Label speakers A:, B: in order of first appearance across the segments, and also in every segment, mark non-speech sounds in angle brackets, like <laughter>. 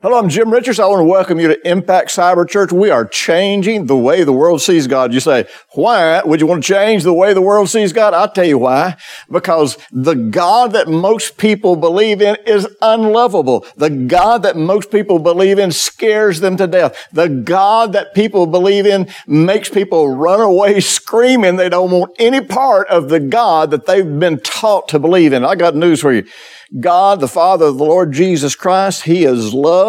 A: Hello, I'm Jim Richards. I want to welcome you to Impact Cyber Church. We are changing the way the world sees God. You say, why would you want to change the way the world sees God? I'll tell you why. Because the God that most people believe in is unlovable. The God that most people believe in scares them to death. The God that people believe in makes people run away screaming they don't want any part of the God that they've been taught to believe in. I got news for you. God, the Father of the Lord Jesus Christ, He is love.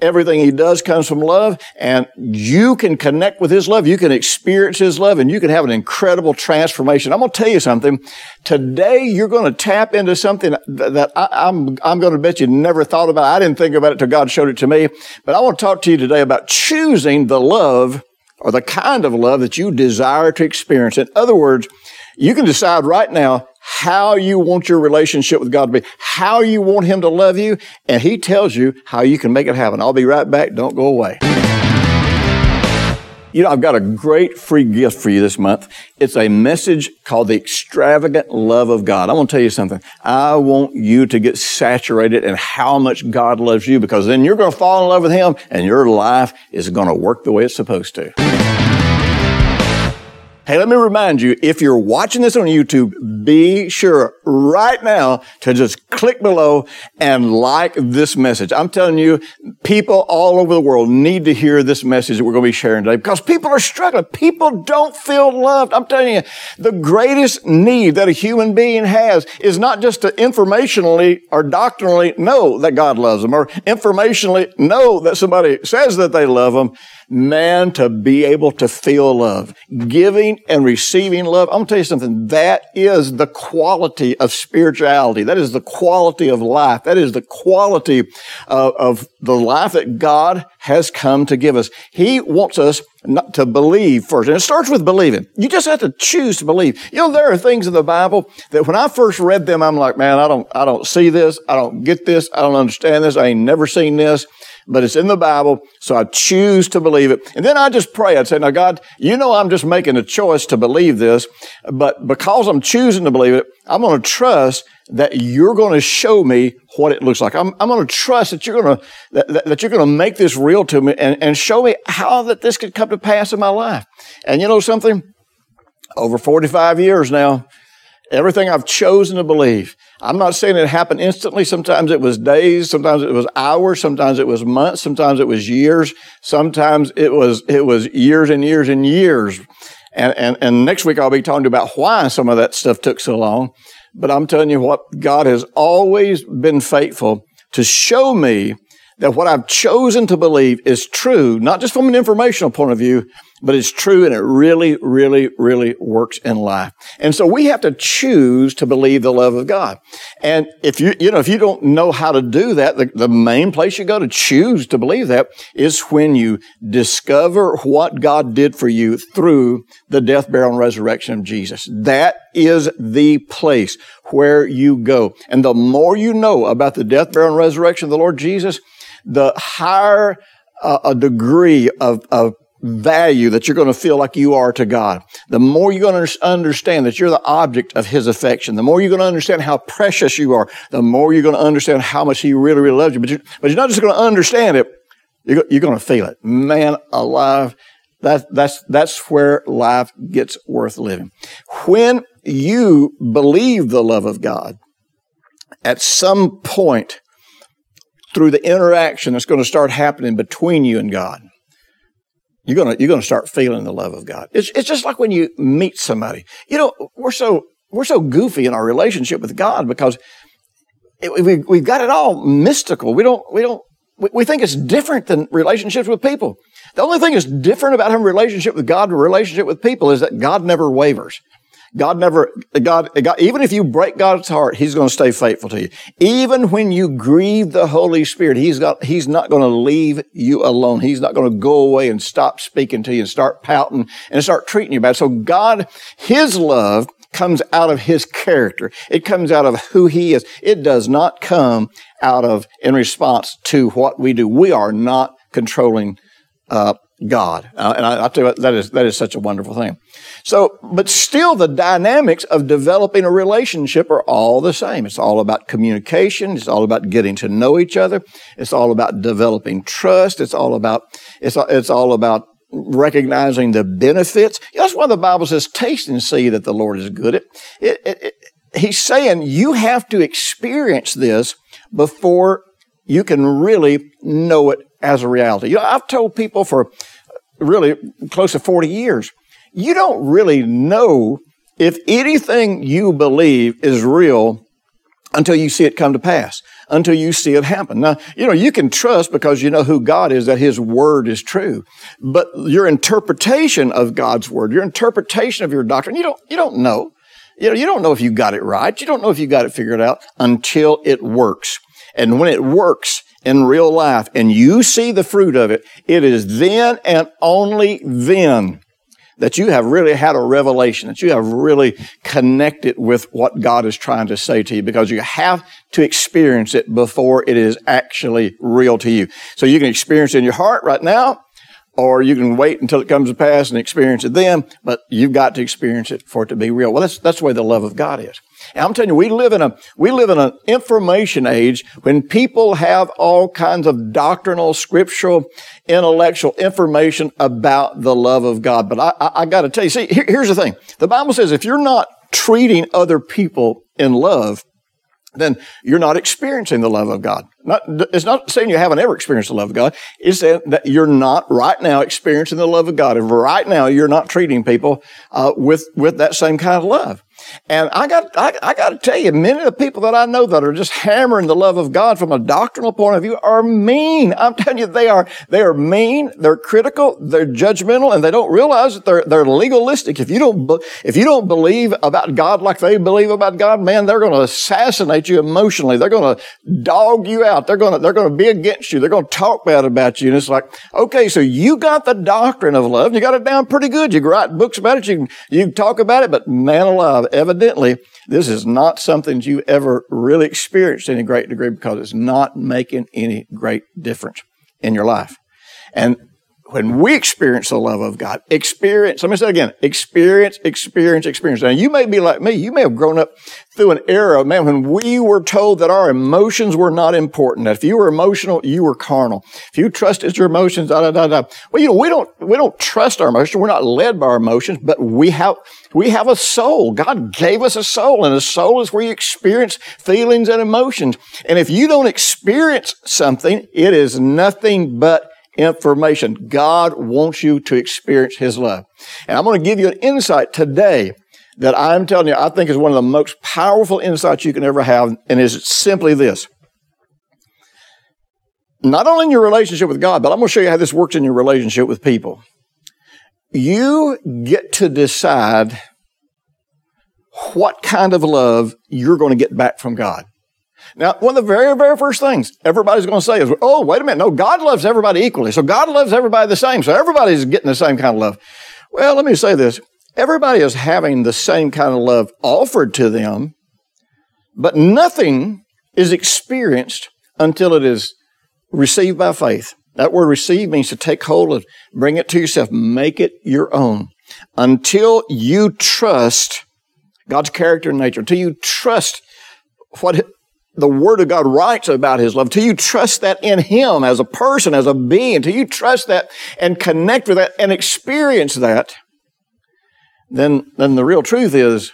A: Everything He does comes from love, and you can connect with His love. You can experience His love, and you can have an incredible transformation. I'm going to tell you something. Today, you're going to tap into something that I, I'm, I'm going to bet you never thought about. I didn't think about it until God showed it to me. But I want to talk to you today about choosing the love or the kind of love that you desire to experience. In other words, you can decide right now how you want your relationship with God to be, how you want Him to love you, and He tells you how you can make it happen. I'll be right back. Don't go away. You know, I've got a great free gift for you this month. It's a message called The Extravagant Love of God. I want to tell you something. I want you to get saturated in how much God loves you because then you're going to fall in love with Him and your life is going to work the way it's supposed to. Hey, let me remind you, if you're watching this on YouTube, be sure right now to just click below and like this message. I'm telling you, people all over the world need to hear this message that we're going to be sharing today because people are struggling. People don't feel loved. I'm telling you, the greatest need that a human being has is not just to informationally or doctrinally know that God loves them or informationally know that somebody says that they love them man to be able to feel love. Giving and receiving love. I'm going to tell you something. That is the quality of spirituality. That is the quality of life. That is the quality of, of the life that God has come to give us. He wants us not to believe first. And it starts with believing. You just have to choose to believe. You know, there are things in the Bible that when I first read them, I'm like, man, I don't, I don't see this. I don't get this. I don't understand this. I ain't never seen this but it's in the Bible, so I choose to believe it. And then I just pray. I'd say, now God, you know I'm just making a choice to believe this, but because I'm choosing to believe it, I'm going to trust that you're going to show me what it looks like. I'm, I'm going to trust that you're going to, that, that you're going to make this real to me and, and show me how that this could come to pass in my life. And you know something? Over 45 years now, everything I've chosen to believe, I'm not saying it happened instantly. Sometimes it was days, sometimes it was hours, sometimes it was months, sometimes it was years, sometimes it was it was years and years and years. And and, and next week I'll be talking about why some of that stuff took so long. But I'm telling you what, God has always been faithful to show me that what I've chosen to believe is true, not just from an informational point of view, but it's true and it really, really, really works in life. And so we have to choose to believe the love of God. And if you, you know, if you don't know how to do that, the, the main place you go to choose to believe that is when you discover what God did for you through the death, burial, and resurrection of Jesus. That is the place where you go. And the more you know about the death, burial, and resurrection of the Lord Jesus, the higher uh, a degree of, of value that you're going to feel like you are to God. The more you're going to understand that you're the object of His affection, the more you're going to understand how precious you are, the more you're going to understand how much He really, really loves you. But, you, but you're not just going to understand it, you're, you're going to feel it. Man alive, that, that's, that's where life gets worth living. When you believe the love of God, at some point through the interaction that's going to start happening between you and God, you're gonna you're gonna start feeling the love of God. It's it's just like when you meet somebody. You know, we're so we're so goofy in our relationship with God because it, we we've got it all mystical. We don't we don't we, we think it's different than relationships with people. The only thing that's different about having a relationship with God a relationship with people is that God never wavers. God never, God, God, even if you break God's heart, He's going to stay faithful to you. Even when you grieve the Holy Spirit, He's got, He's not going to leave you alone. He's not going to go away and stop speaking to you and start pouting and start treating you bad. So God, His love comes out of His character. It comes out of who He is. It does not come out of in response to what we do. We are not controlling, uh, God. Uh, and I, I tell you what, that is, that is such a wonderful thing. So, but still the dynamics of developing a relationship are all the same. It's all about communication. It's all about getting to know each other. It's all about developing trust. It's all about, it's, it's all about recognizing the benefits. That's why the Bible says, taste and see that the Lord is good. It, it, it, he's saying you have to experience this before you can really know it as a reality. You know, I've told people for really close to 40 years, you don't really know if anything you believe is real until you see it come to pass, until you see it happen. Now, you know, you can trust because you know who God is, that His Word is true. But your interpretation of God's Word, your interpretation of your doctrine, you don't, you don't know. You know, you don't know if you got it right. You don't know if you got it figured out until it works. And when it works in real life and you see the fruit of it, it is then and only then that you have really had a revelation, that you have really connected with what God is trying to say to you because you have to experience it before it is actually real to you. So you can experience it in your heart right now, or you can wait until it comes to pass and experience it then, but you've got to experience it for it to be real. Well, that's, that's the way the love of God is. And I'm telling you, we live in a, we live in an information age when people have all kinds of doctrinal, scriptural, intellectual information about the love of God. But I, I, I gotta tell you, see, here, here's the thing. The Bible says if you're not treating other people in love, then you're not experiencing the love of God. Not, it's not saying you haven't ever experienced the love of God. It's that you're not right now experiencing the love of God. And right now you're not treating people uh, with with that same kind of love. And I got, I, I, got to tell you, many of the people that I know that are just hammering the love of God from a doctrinal point of view are mean. <laughs> I'm telling you, they are, they are mean. They're critical. They're judgmental and they don't realize that they're, they're legalistic. If you don't, if you don't believe about God like they believe about God, man, they're going to assassinate you emotionally. They're going to dog you out. They're going to, they're going to be against you. They're going to talk bad about you. And it's like, okay, so you got the doctrine of love. You got it down pretty good. You can write books about it. You can, you can talk about it, but man alive, evidently, this is not something you ever really experienced in a great degree because it's not making any great difference in your life. And when we experience the love of God, experience, let me say it again, experience, experience, experience. Now you may be like me, you may have grown up through an era, man, when we were told that our emotions were not important. That if you were emotional, you were carnal. If you trusted your emotions, da, da, da, da. Well, you know, we don't, we don't trust our emotions. We're not led by our emotions, but we have, we have a soul. God gave us a soul and a soul is where you experience feelings and emotions. And if you don't experience something, it is nothing but information. God wants you to experience His love. And I'm going to give you an insight today that I'm telling you, I think is one of the most powerful insights you can ever have, and is simply this. Not only in your relationship with God, but I'm going to show you how this works in your relationship with people. You get to decide what kind of love you're going to get back from God. Now, one of the very, very first things everybody's going to say is, oh, wait a minute. No, God loves everybody equally. So God loves everybody the same. So everybody's getting the same kind of love. Well, let me say this. Everybody is having the same kind of love offered to them, but nothing is experienced until it is received by faith. That word receive means to take hold of, bring it to yourself, make it your own. Until you trust God's character and nature, until you trust what the Word of God writes about His love, till you trust that in Him as a person, as a being, till you trust that and connect with that and experience that, then, then the real truth is,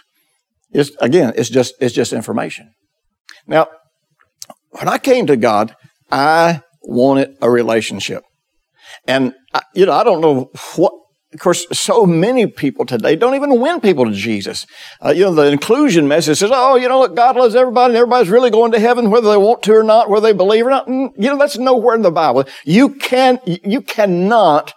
A: is again, it's just, it's just information. Now, when I came to God, I wanted a relationship. And, I, you know, I don't know what of course, so many people today don't even win people to Jesus. Uh, you know, the inclusion message says, oh, you know, look, God loves everybody and everybody's really going to heaven whether they want to or not, whether they believe or not. And, you know, that's nowhere in the Bible. You can, you cannot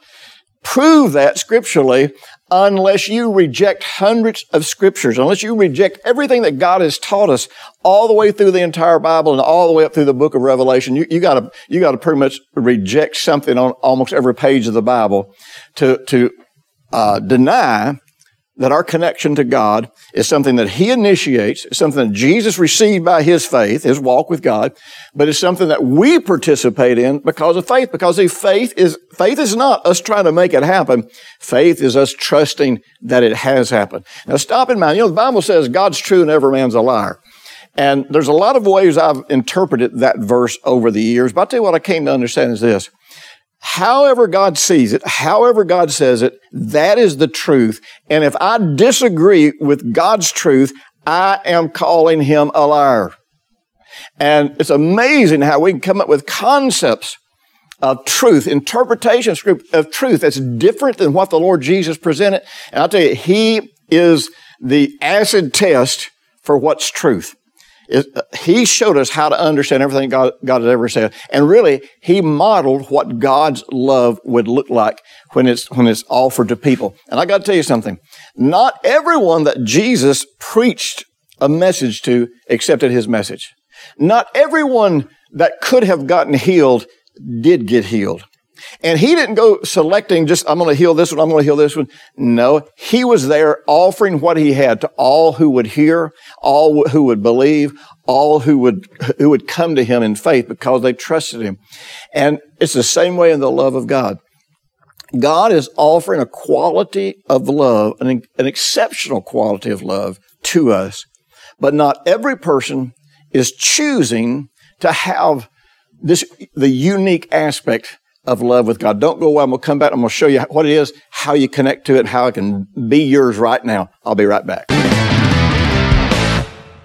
A: prove that scripturally unless you reject hundreds of scriptures, unless you reject everything that God has taught us all the way through the entire Bible and all the way up through the book of Revelation, you, you gotta, you gotta pretty much reject something on almost every page of the Bible to, to, uh, deny that our connection to God is something that He initiates, it's something that Jesus received by His faith, His walk with God, but it's something that we participate in because of faith, because the faith is, faith is not us trying to make it happen. Faith is us trusting that it has happened. Now stop in mind, you know, the Bible says God's true and every man's a liar. And there's a lot of ways I've interpreted that verse over the years, but I'll tell you what I came to understand is this. However God sees it, however God says it, that is the truth. And if I disagree with God's truth, I am calling him a liar. And it's amazing how we can come up with concepts of truth, interpretations of truth that's different than what the Lord Jesus presented. And I'll tell you, He is the acid test for what's truth Uh, he showed us how to understand everything God, God has ever said. And really, he modeled what God's love would look like when it's, when it's offered to people. And I got to tell you something. Not everyone that Jesus preached a message to accepted his message. Not everyone that could have gotten healed did get healed. And he didn't go selecting just, I'm going to heal this one, I'm going to heal this one. No, he was there offering what he had to all who would hear, all who would believe, all who would, who would come to him in faith because they trusted him. And it's the same way in the love of God. God is offering a quality of love, an, an exceptional quality of love to us, but not every person is choosing to have this, the unique aspect of love with God. Don't go away. I'm going to come back. I'm going to show you what it is, how you connect to it, how it can be yours right now. I'll be right back.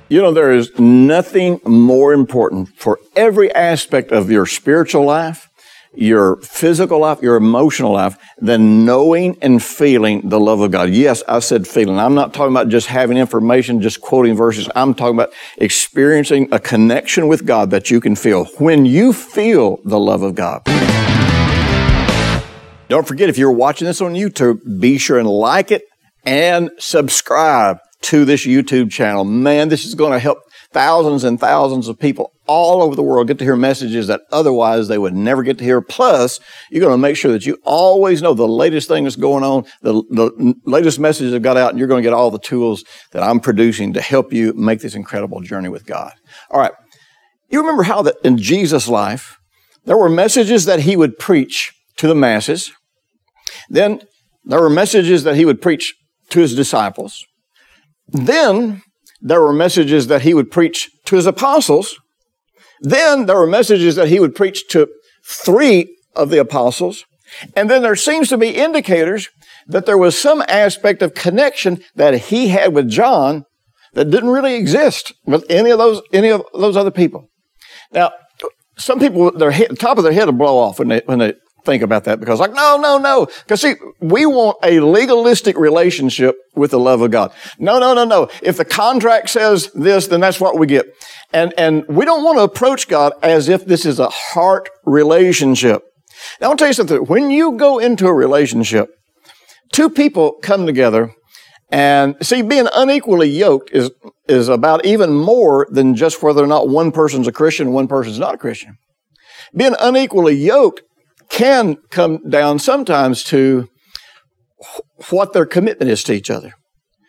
A: You know, there is nothing more important for every aspect of your spiritual life, your physical life, your emotional life, than knowing and feeling the love of God. Yes, I said feeling. I'm not talking about just having information, just quoting verses. I'm talking about experiencing a connection with God that you can feel. When you feel the love of God, don't forget, if you're watching this on YouTube, be sure and like it and subscribe to this YouTube channel. Man, this is going to help thousands and thousands of people all over the world get to hear messages that otherwise they would never get to hear. Plus, you're going to make sure that you always know the latest thing that's going on, the, the latest messages that got out, and you're going to get all the tools that I'm producing to help you make this incredible journey with God. All right. You remember how that in Jesus' life, there were messages that he would preach to the masses. Then there were messages that he would preach to his disciples. Then there were messages that he would preach to his apostles. Then there were messages that he would preach to three of the apostles. And then there seems to be indicators that there was some aspect of connection that he had with John that didn't really exist with any of those, any of those other people. Now, some people, their head, top of their head will blow off when they, when they think about that because like, no, no, no. Because see, we want a legalistic relationship with the love of God. No, no, no, no. If the contract says this, then that's what we get. And, and we don't want to approach God as if this is a heart relationship. Now, I'll tell you something. When you go into a relationship, two people come together and see, being unequally yoked is, is about even more than just whether or not one person's a Christian, one person's not a Christian. Being unequally yoked can come down sometimes to what their commitment is to each other.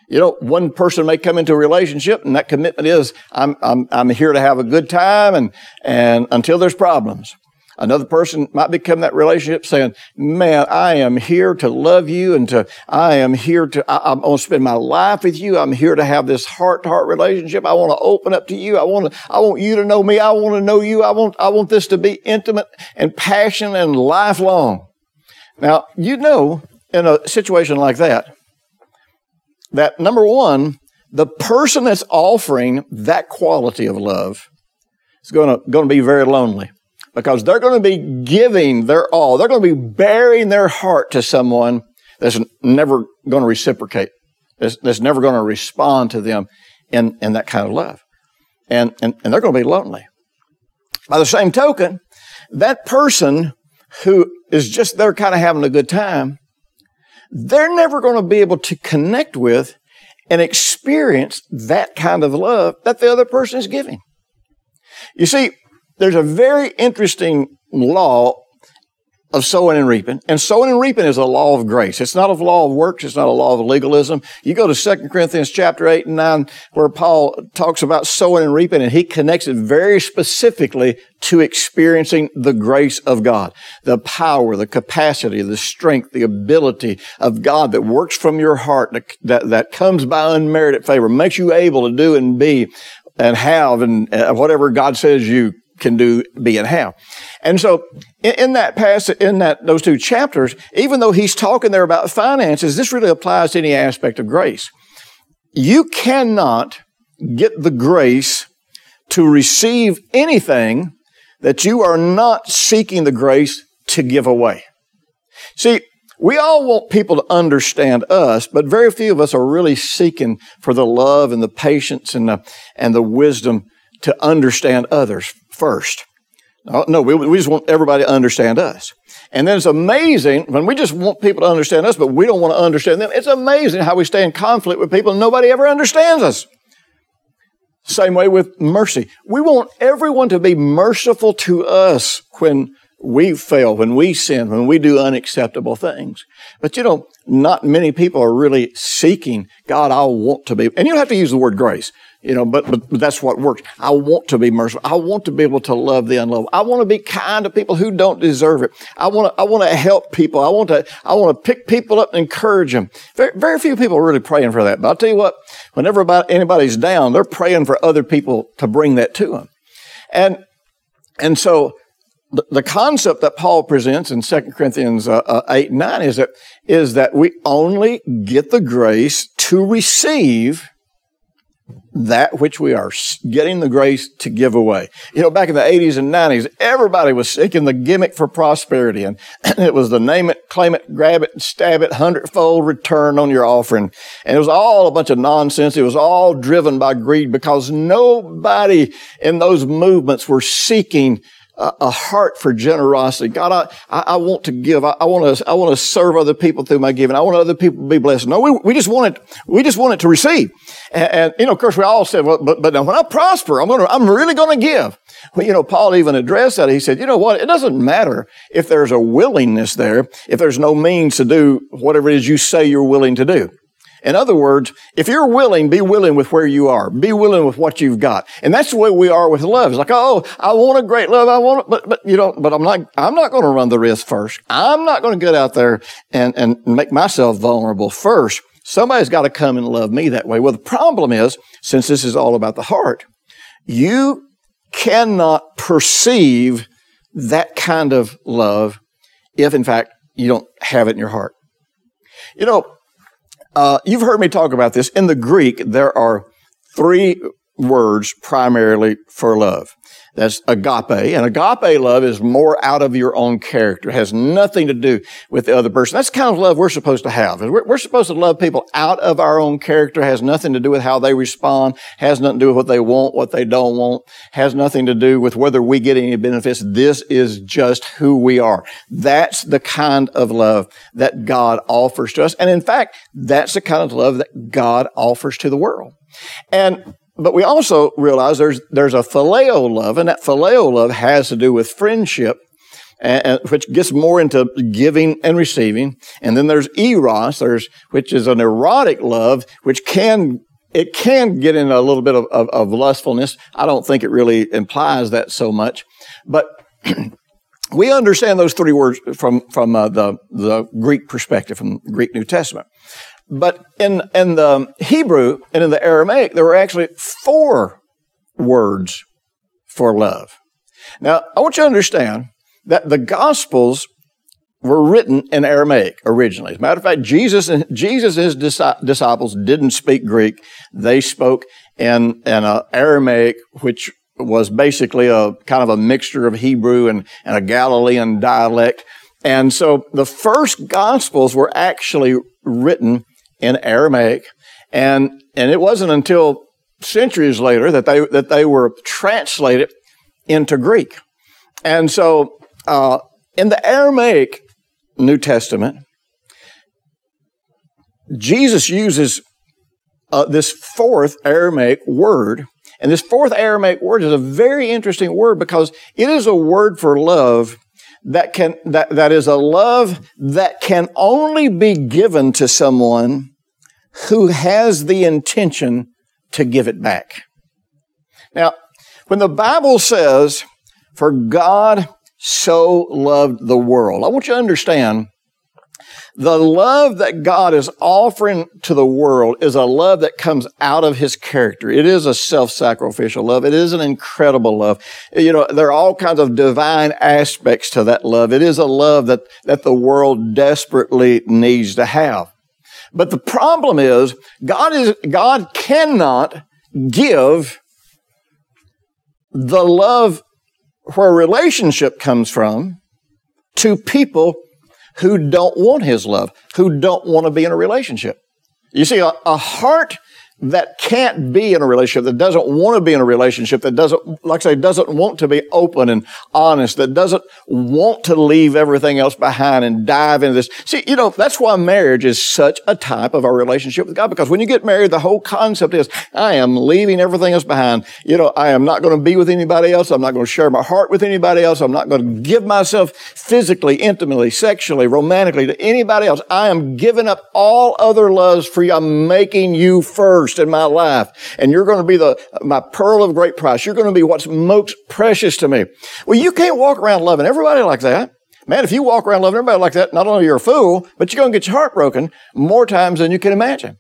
A: You know, one person may come into a relationship and that commitment is, I'm, I'm, I'm here to have a good time and, and until there's problems. Another person might become that relationship saying, man, I am here to love you and to, I am here to, I, am going to spend my life with you. I'm here to have this heart to heart relationship. I want to open up to you. I want to, I want you to know me. I want to know you. I want, I want this to be intimate and passionate and lifelong. Now, you know, in a situation like that, that number one, the person that's offering that quality of love is going to, going to be very lonely because they're going to be giving their all. They're going to be baring their heart to someone that's never going to reciprocate, that's, that's never going to respond to them in, in that kind of love. And, and, and they're going to be lonely. By the same token, that person who is just there kind of having a good time, they're never going to be able to connect with and experience that kind of love that the other person is giving. You see, there's a very interesting law of sowing and reaping. And sowing and reaping is a law of grace. It's not a law of works. It's not a law of legalism. You go to 2 Corinthians chapter 8 and 9 where Paul talks about sowing and reaping and he connects it very specifically to experiencing the grace of God. The power, the capacity, the strength, the ability of God that works from your heart, that, that comes by unmerited favor, makes you able to do and be and have and whatever God says you can do, be, and have. And so in, in that passage, in that, those two chapters, even though he's talking there about finances, this really applies to any aspect of grace. You cannot get the grace to receive anything that you are not seeking the grace to give away. See, we all want people to understand us, but very few of us are really seeking for the love and the patience and the, and the wisdom to understand others first. Uh, no, we, we just want everybody to understand us. And then it's amazing when we just want people to understand us, but we don't want to understand them. It's amazing how we stay in conflict with people and nobody ever understands us. Same way with mercy. We want everyone to be merciful to us when we fail, when we sin, when we do unacceptable things. But you know, not many people are really seeking, God, I want to be, and you don't have to use the word grace, you know, but, but, that's what works. I want to be merciful. I want to be able to love the unlovable. I want to be kind to people who don't deserve it. I want to, I want to help people. I want to, I want to pick people up and encourage them. Very, very few people are really praying for that. But I'll tell you what, whenever anybody's down, they're praying for other people to bring that to them. And, and so, the, concept that Paul presents in 2 Corinthians uh, uh, 8 and 9 is that, is that we only get the grace to receive that which we are getting the grace to give away. You know, back in the 80s and 90s, everybody was seeking the gimmick for prosperity. And, <clears throat> it was the name it, claim it, grab it, stab it, hundredfold return on your offering. And it was all a bunch of nonsense. It was all driven by greed because nobody in those movements were seeking a heart for generosity. God, I, I want to give. I, I want to, I want to serve other people through my giving. I want other people to be blessed. No, we, we just want it, we just want it to receive. And, and, you know, of course, we all said, well, but, but now when I prosper, I'm going to, I'm really going to give. Well, you know, Paul even addressed that. He said, you know what? It doesn't matter if there's a willingness there, if there's no means to do whatever it is you say you're willing to do. In other words, if you're willing, be willing with where you are. Be willing with what you've got. And that's the way we are with love. It's like, oh, I want a great love. I want it, but, but you know, but I'm not, I'm not going to run the risk first. I'm not going to get out there and, and make myself vulnerable first. Somebody's got to come and love me that way. Well, the problem is, since this is all about the heart, you cannot perceive that kind of love if, in fact, you don't have it in your heart. You know, uh, you've heard me talk about this. In the Greek, there are three words primarily for love. That's agape. And agape love is more out of your own character. It has nothing to do with the other person. That's the kind of love we're supposed to have. We're, supposed to love people out of our own character. It has nothing to do with how they respond. Has nothing to do with what they want, what they don't want. Has nothing to do with whether we get any benefits. This is just who we are. That's the kind of love that God offers to us. And in fact, that's the kind of love that God offers to the world. And but we also realize there's, there's a phileo love, and that phileo love has to do with friendship, and, which gets more into giving and receiving. And then there's eros, there's, which is an erotic love, which can, it can get in a little bit of, of, of lustfulness. I don't think it really implies that so much. But <clears throat> we understand those three words from, from uh, the, the Greek perspective, from Greek New Testament. But in, in the Hebrew and in the Aramaic, there were actually four words for love. Now, I want you to understand that the Gospels were written in Aramaic originally. As a matter of fact, Jesus and Jesus and his disciples didn't speak Greek. They spoke in, in Aramaic, which was basically a kind of a mixture of Hebrew and, and a Galilean dialect. And so the first Gospels were actually written in Aramaic. And, and it wasn't until centuries later that they, that they were translated into Greek. And so, uh, in the Aramaic New Testament, Jesus uses uh, this fourth Aramaic word. And this fourth Aramaic word is a very interesting word because it is a word for love that can, that, that is a love that can only be given to someone who has the intention to give it back. Now, when the Bible says, for God so loved the world, I want you to understand the love that God is offering to the world is a love that comes out of his character. It is a self-sacrificial love. It is an incredible love. You know, there are all kinds of divine aspects to that love. It is a love that, that the world desperately needs to have. But the problem is God is, God cannot give the love where relationship comes from to people who don't want his love, who don't want to be in a relationship. You see, a, a heart that can't be in a relationship, that doesn't want to be in a relationship, that doesn't, like I say, doesn't want to be open and honest, that doesn't want to leave everything else behind and dive into this. See, you know, that's why marriage is such a type of our relationship with God, because when you get married, the whole concept is, I am leaving everything else behind. You know, I am not going to be with anybody else. I'm not going to share my heart with anybody else. I'm not going to give myself physically, intimately, sexually, romantically to anybody else. I am giving up all other loves for you. I'm making you first first in my life. And you're going to be the, my pearl of great price. You're going to be what's most precious to me. Well, you can't walk around loving everybody like that. Man, if you walk around loving everybody like that, not only you're a fool, but you're going to get your heart broken more times than you can imagine.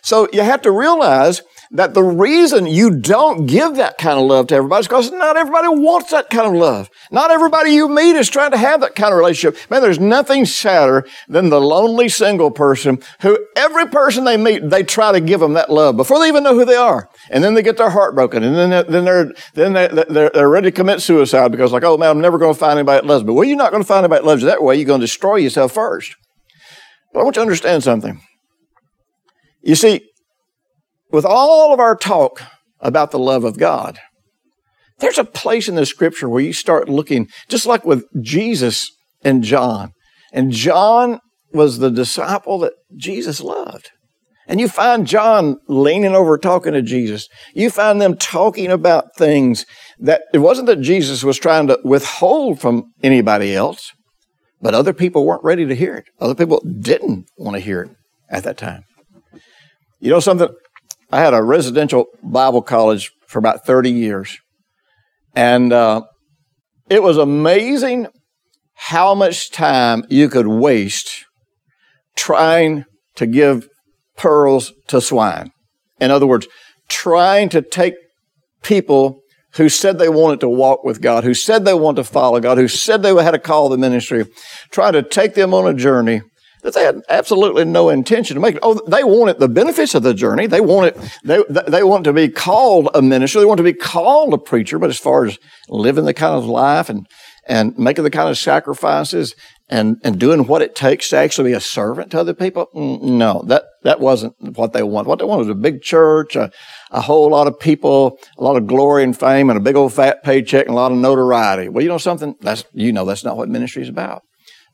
A: So you have to realize that the reason you don't give that kind of love to everybody is because not everybody wants that kind of love. Not everybody you meet is trying to have that kind of relationship. Man, there's nothing sadder than the lonely single person who every person they meet, they try to give them that love before they even know who they are. And then they get their heart broken. And then, they're, then they're, then they're, they're ready to commit suicide because like, oh man, I'm never going to find anybody that loves me. Well, you're not going to find anybody that loves you that way. You're going to destroy yourself first. But I want you to understand something. You see, with all of our talk about the love of God, there's a place in the scripture where you start looking, just like with Jesus and John. And John was the disciple that Jesus loved. And you find John leaning over talking to Jesus. You find them talking about things that it wasn't that Jesus was trying to withhold from anybody else, but other people weren't ready to hear it. Other people didn't want to hear it at that time. You know something? I had a residential Bible college for about 30 years. And uh, it was amazing how much time you could waste trying to give pearls to swine. In other words, trying to take people who said they wanted to walk with God, who said they wanted to follow God, who said they had a call to ministry, trying to take them on a journey that they had absolutely no intention to make it. Oh, they wanted the benefits of the journey. They wanted, they, they want to be called a minister. They want to be called a preacher. But as far as living the kind of life and, and making the kind of sacrifices and, and doing what it takes to actually be a servant to other people, mm, no, that, that wasn't what they wanted. What they wanted was a big church, a, a whole lot of people, a lot of glory and fame, and a big old fat paycheck and a lot of notoriety. Well, you know something? That's, you know, that's not what ministry is about.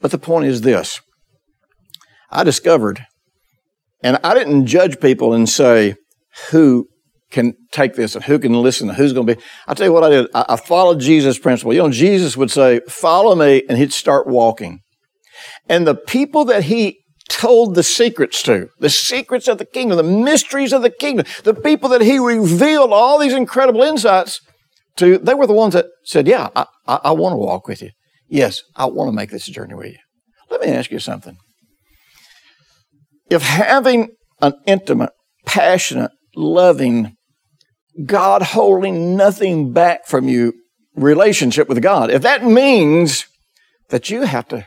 A: But the point is this. I discovered, and I didn't judge people and say who can take this and who can listen and who's going to be. I tell you what I did. I, I followed Jesus' principle. You know, Jesus would say, follow me, and he'd start walking. And the people that he told the secrets to, the secrets of the kingdom, the mysteries of the kingdom, the people that he revealed all these incredible insights to, they were the ones that said, yeah, I, I, I want to walk with you. Yes, I want to make this journey with you. Let me ask you something. If having an intimate, passionate, loving, God holding nothing back from you relationship with God, if that means that you have to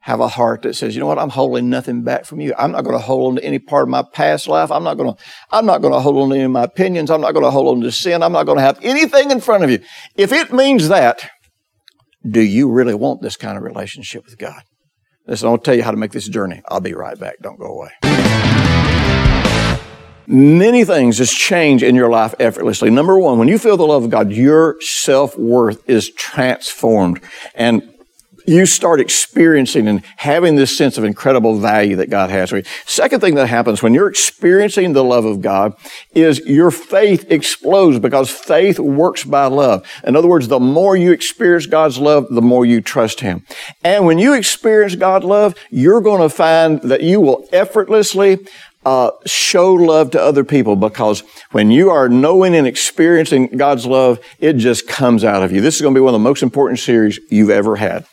A: have a heart that says, you know what, I'm holding nothing back from you. I'm not going to hold on to any part of my past life. I'm not going to, I'm not going to hold on to any of my opinions. I'm not going to hold on to sin. I'm not going to have anything in front of you. If it means that, do you really want this kind of relationship with God? Listen, I'll tell you how to make this journey. I'll be right back. Don't go away. Many things just change in your life effortlessly. Number one, when you feel the love of God, your self-worth is transformed. And you start experiencing and having this sense of incredible value that God has for you. Second thing that happens when you're experiencing the love of God is your faith explodes because faith works by love. In other words, the more you experience God's love, the more you trust Him. And when you experience God's love, you're going to find that you will effortlessly uh, show love to other people because when you are knowing and experiencing God's love, it just comes out of you. This is going to be one of the most important series you've ever had.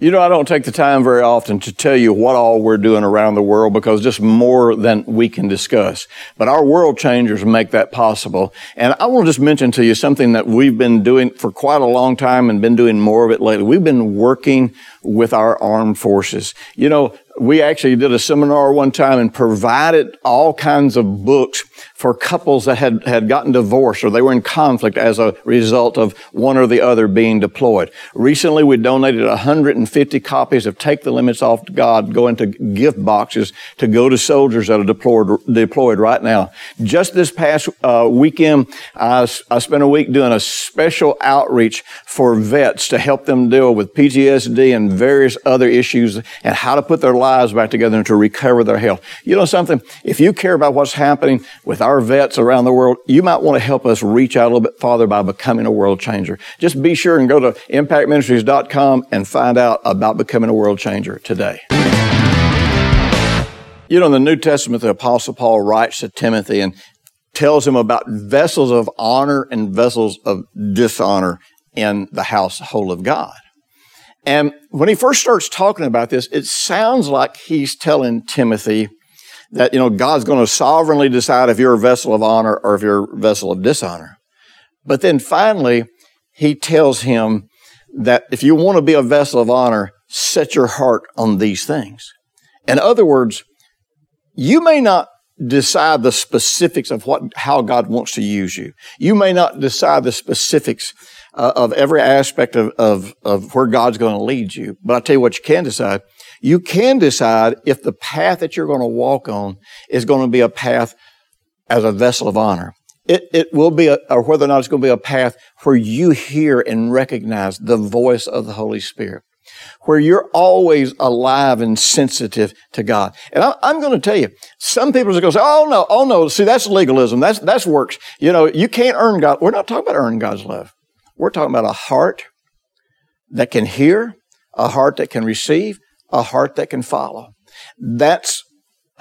A: You know, I don't take the time very often to tell you what all we're doing around the world because just more than we can discuss. But our world changers make that possible. And I want to just mention to you something that we've been doing for quite a long time and been doing more of it lately. We've been working with our armed forces. You know, we actually did a seminar one time and provided all kinds of books for couples that had, had gotten divorced or they were in conflict as a result of one or the other being deployed. Recently, we donated 150 copies of Take the Limits Off God, go into gift boxes to go to soldiers that are deployed, deployed right now. Just this past uh, weekend, I, I spent a week doing a special outreach for vets to help them deal with PTSD and various other issues and how to put their lives back together and to recover their health. You know something? If you care about what's happening with our vets around the world, you might want to help us reach out a little bit farther by becoming a world changer. Just be sure and go to impactministries.com and find out about becoming a world changer today. You know, in the New Testament, the Apostle Paul writes to Timothy and tells him about vessels of honor and vessels of dishonor in the household of God. And when he first starts talking about this, it sounds like he's telling Timothy that, you know, God's going to sovereignly decide if you're a vessel of honor or if you're a vessel of dishonor. But then finally, he tells him that if you want to be a vessel of honor, set your heart on these things. In other words, you may not decide the specifics of what, how God wants to use you. You may not decide the specifics uh, of every aspect of, of, of where God's going to lead you. But I'll tell you what you can decide. You can decide if the path that you're going to walk on is going to be a path as a vessel of honor. It, it will be, a, or whether or not it's going to be a path where you hear and recognize the voice of the Holy Spirit, where you're always alive and sensitive to God. And I, am going to tell you, some people are going to say, "Oh no, oh no, see that's legalism, that's that's works." You know, you can't earn God. We're not talking about earning God's love. We're talking about a heart that can hear, a heart that can receive, a heart that can follow. That's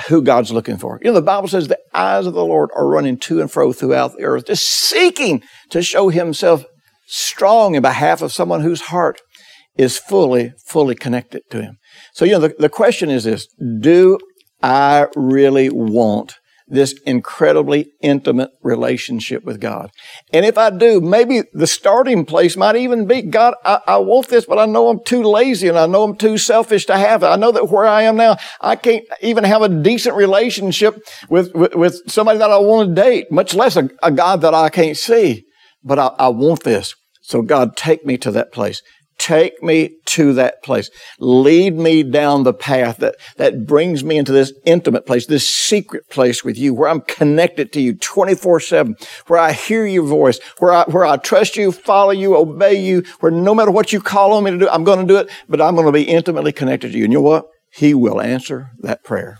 A: who God's looking for. You know, the Bible says the eyes of the Lord are running to and fro throughout the earth, just seeking to show himself strong in behalf of someone whose heart is fully, fully connected to him. So, you know, the, the question is this, do I really want this incredibly intimate relationship with God. And if I do, maybe the starting place might even be, God, I, I, want this, but I know I'm too lazy and I know I'm too selfish to have it. I know that where I am now, I can't even have a decent relationship with, with, with somebody that I want to date, much less a, a God that I can't see. But I, I want this. So God, take me to that place. Take me to that place. Lead me down the path that, that brings me into this intimate place, this secret place with you, where I'm connected to you 24 7, where I hear your voice, where I, where I trust you, follow you, obey you, where no matter what you call on me to do, I'm going to do it, but I'm going to be intimately connected to you. And you know what? He will answer that prayer.